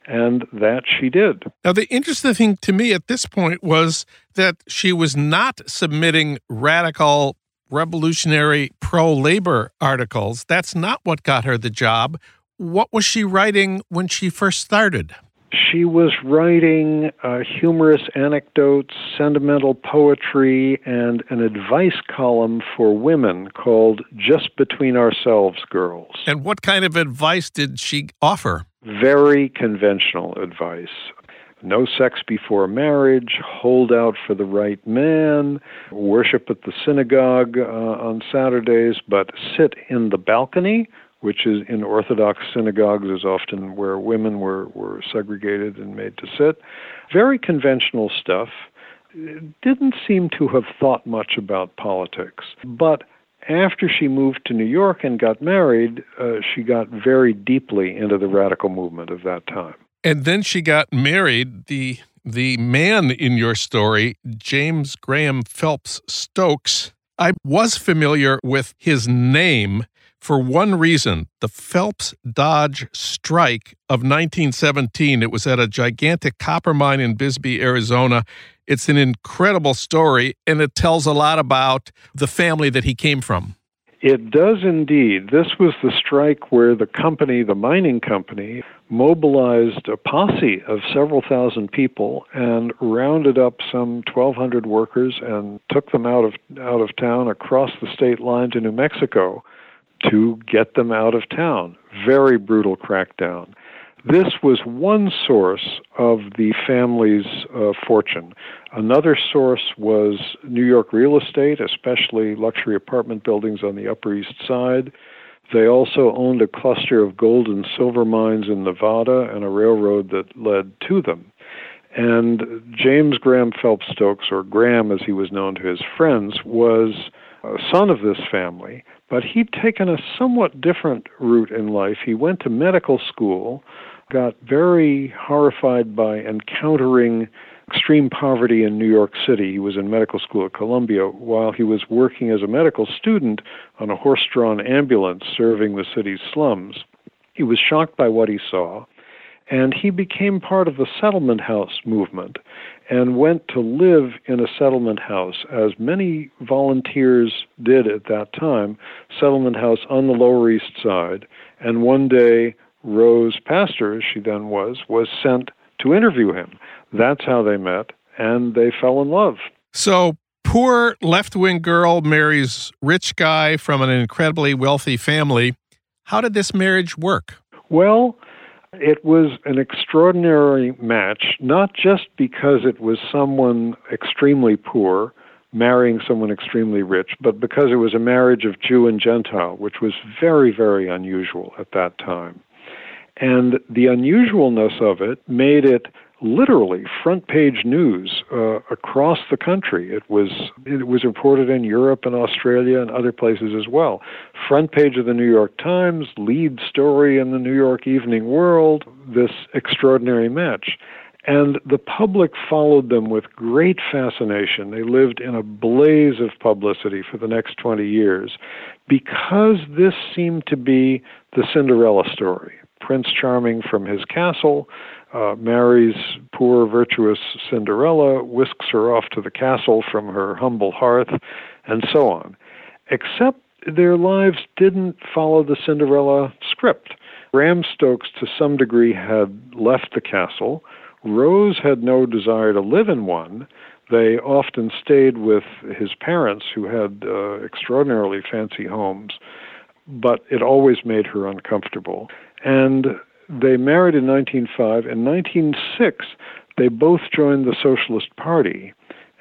Speaker 5: and that she did.
Speaker 1: Now, the interesting thing to me at this point was that she was not submitting radical, revolutionary, pro labor articles. That's not what got her the job. What was she writing when she first started?
Speaker 5: She was writing uh, humorous anecdotes, sentimental poetry, and an advice column for women called Just Between Ourselves Girls.
Speaker 1: And what kind of advice did she offer?
Speaker 5: very conventional advice. No sex before marriage, hold out for the right man, worship at the synagogue uh, on Saturdays, but sit in the balcony, which is in Orthodox synagogues is often where women were, were segregated and made to sit. Very conventional stuff. Didn't seem to have thought much about politics, but after she moved to New York and got married, uh, she got very deeply into the radical movement of that time.
Speaker 1: And then she got married. The the man in your story, James Graham Phelps Stokes, I was familiar with his name for one reason the Phelps Dodge strike of 1917. It was at a gigantic copper mine in Bisbee, Arizona. It's an incredible story, and it tells a lot about the family that he came from.
Speaker 5: It does indeed. This was the strike where the company, the mining company, mobilized a posse of several thousand people and rounded up some 1,200 workers and took them out of out of town across the state line to New Mexico to get them out of town. Very brutal crackdown. This was one source of the family's uh, fortune. Another source was New York real estate, especially luxury apartment buildings on the Upper East Side. They also owned a cluster of gold and silver mines in Nevada and a railroad that led to them. And James Graham Phelps Stokes, or Graham as he was known to his friends, was son of this family, but he'd taken a somewhat different route in life. He went to medical school got very horrified by encountering extreme poverty in New York City. He was in medical school at Columbia while he was working as a medical student on a horse drawn ambulance serving the city's slums. He was shocked by what he saw, and he became part of the settlement house movement and went to live in a settlement house, as many volunteers did at that time, settlement house on the Lower East Side. And one day, Rose Pastor, as she then was, was sent to interview him. That's how they met, and they fell in love.
Speaker 1: So, poor left wing girl marries rich guy from an incredibly wealthy family. How did this marriage work?
Speaker 5: Well, it was an extraordinary match, not just because it was someone extremely poor marrying someone extremely rich, but because it was a marriage of Jew and Gentile, which was very, very unusual at that time. And the unusualness of it made it literally front page news uh, across the country. It was it was reported in Europe and Australia and other places as well. Front page of the New York Times, lead story in the New York Evening World. This extraordinary match. And the public followed them with great fascination. They lived in a blaze of publicity for the next 20 years because this seemed to be the Cinderella story. Prince Charming from his castle, uh, marries poor, virtuous Cinderella, whisks her off to the castle from her humble hearth, and so on. Except their lives didn't follow the Cinderella script. Graham Stokes, to some degree, had left the castle. Rose had no desire to live in one. They often stayed with his parents, who had uh, extraordinarily fancy homes, but it always made her uncomfortable. And they married in 1905. In 1906, they both joined the Socialist Party.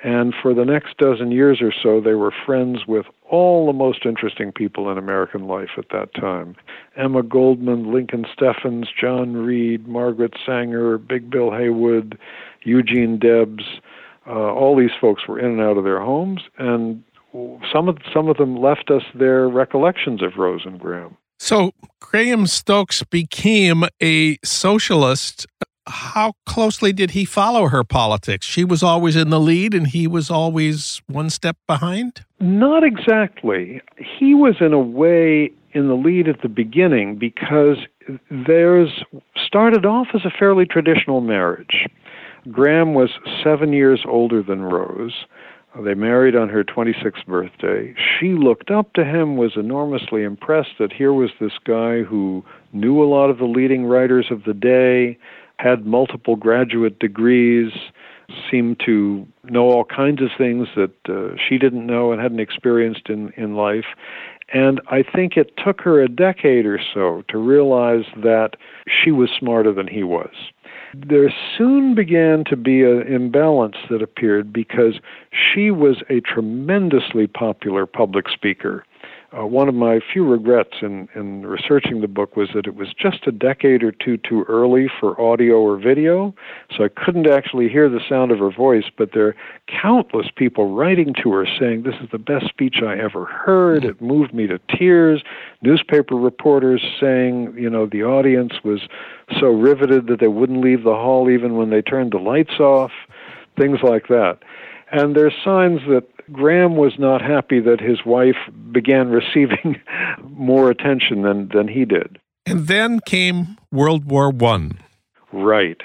Speaker 5: And for the next dozen years or so, they were friends with all the most interesting people in American life at that time Emma Goldman, Lincoln Steffens, John Reed, Margaret Sanger, Big Bill Haywood, Eugene Debs. Uh, all these folks were in and out of their homes, and some of, some of them left us their recollections of Rose and Graham.
Speaker 1: So Graham Stokes became a socialist. How closely did he follow her politics? She was always in the lead and he was always one step behind?
Speaker 5: Not exactly. He was, in a way, in the lead at the beginning because theirs started off as a fairly traditional marriage. Graham was seven years older than Rose. They married on her 26th birthday. She looked up to him, was enormously impressed that here was this guy who knew a lot of the leading writers of the day, had multiple graduate degrees, seemed to know all kinds of things that uh, she didn't know and hadn't experienced in, in life. And I think it took her a decade or so to realize that she was smarter than he was there soon began to be an imbalance that appeared because she was a tremendously popular public speaker. Uh, one of my few regrets in, in researching the book was that it was just a decade or two too early for audio or video, so I couldn't actually hear the sound of her voice. But there are countless people writing to her saying, This is the best speech I ever heard. It moved me to tears. Newspaper reporters saying, you know, the audience was so riveted that they wouldn't leave the hall even when they turned the lights off, things like that. And there's signs that Graham was not happy that his wife began receiving more attention than, than he did.
Speaker 1: And then came World War One.
Speaker 5: Right.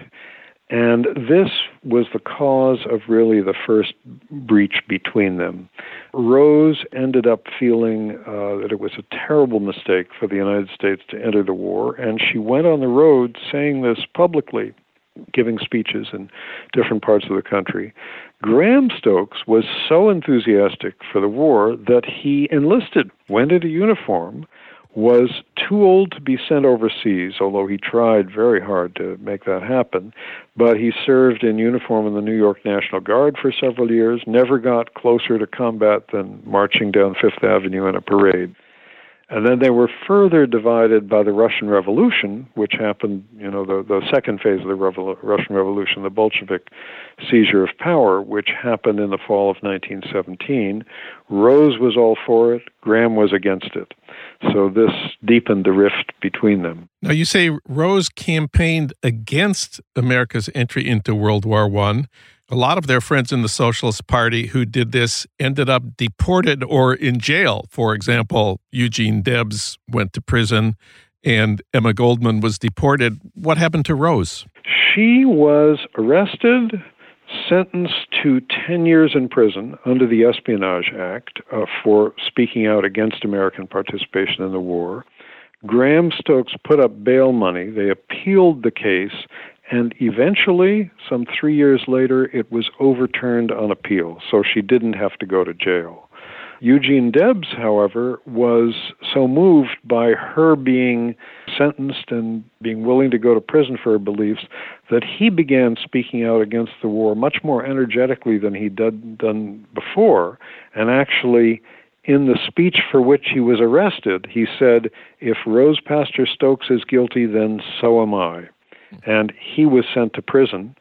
Speaker 5: And this was the cause of really the first breach between them. Rose ended up feeling uh, that it was a terrible mistake for the United States to enter the war, and she went on the road saying this publicly, giving speeches in different parts of the country. Graham Stokes was so enthusiastic for the war that he enlisted, went into uniform, was too old to be sent overseas, although he tried very hard to make that happen. But he served in uniform in the New York National Guard for several years, never got closer to combat than marching down Fifth Avenue in a parade. And then they were further divided by the Russian Revolution, which happened, you know, the, the second phase of the Russian Revolution, the Bolshevik seizure of power, which happened in the fall of 1917. Rose was all for it, Graham was against it. So this deepened the rift between them.
Speaker 1: Now, you say Rose campaigned against America's entry into World War One. A lot of their friends in the Socialist Party who did this ended up deported or in jail. For example, Eugene Debs went to prison and Emma Goldman was deported. What happened to Rose?
Speaker 5: She was arrested, sentenced to 10 years in prison under the Espionage Act uh, for speaking out against American participation in the war. Graham Stokes put up bail money. They appealed the case, and eventually, some three years later, it was overturned on appeal, so she didn't have to go to jail. Eugene Debs, however, was so moved by her being sentenced and being willing to go to prison for her beliefs that he began speaking out against the war much more energetically than he'd done before. And actually, in the speech for which he was arrested, he said, If Rose Pastor Stokes is guilty, then so am I. And he was sent to prison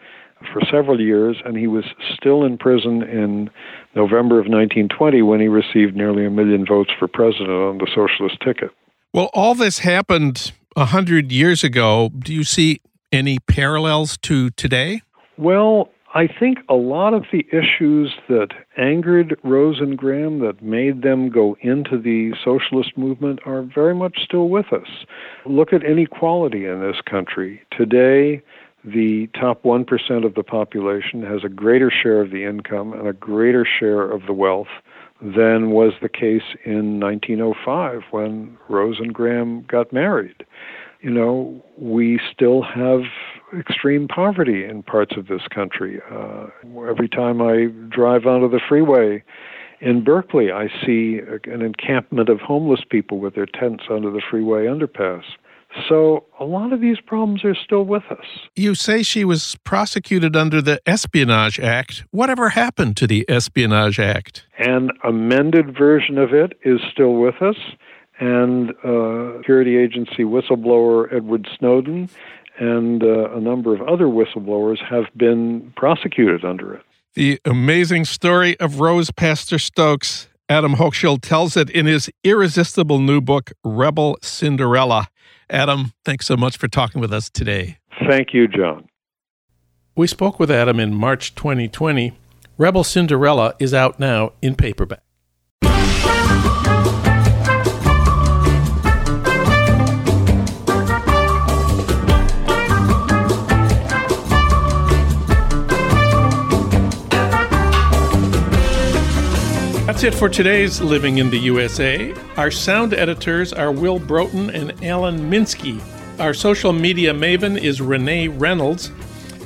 Speaker 5: for several years, and he was still in prison in November of 1920 when he received nearly a million votes for president on the socialist ticket.
Speaker 1: Well, all this happened a hundred years ago. Do you see any parallels to today?
Speaker 5: Well, I think a lot of the issues that angered Rose and Graham, that made them go into the socialist movement, are very much still with us. Look at inequality in this country. Today, the top 1% of the population has a greater share of the income and a greater share of the wealth than was the case in 1905 when Rose and Graham got married. You know, we still have extreme poverty in parts of this country. Uh, every time I drive onto the freeway in Berkeley, I see an encampment of homeless people with their tents under the freeway underpass. So a lot of these problems are still with us.
Speaker 1: You say she was prosecuted under the Espionage Act. Whatever happened to the Espionage Act?
Speaker 5: An amended version of it is still with us. And uh, security agency whistleblower Edward Snowden and uh, a number of other whistleblowers have been prosecuted under it.
Speaker 1: The amazing story of Rose Pastor Stokes. Adam Hochschild tells it in his irresistible new book, Rebel Cinderella. Adam, thanks so much for talking with us today.
Speaker 5: Thank you, Jon.
Speaker 1: We spoke with Adam in March 2020. Rebel Cinderella is out now in paperback. That's it for today's Living in the USA. Our sound editors are Will Broughton and Alan Minsky. Our social media maven is Renee Reynolds.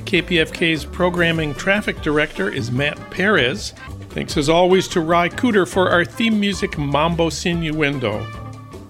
Speaker 1: KPFK's programming traffic director is Matt Perez. Thanks as always to Ry Cooder for our theme music Mambo Sinuendo.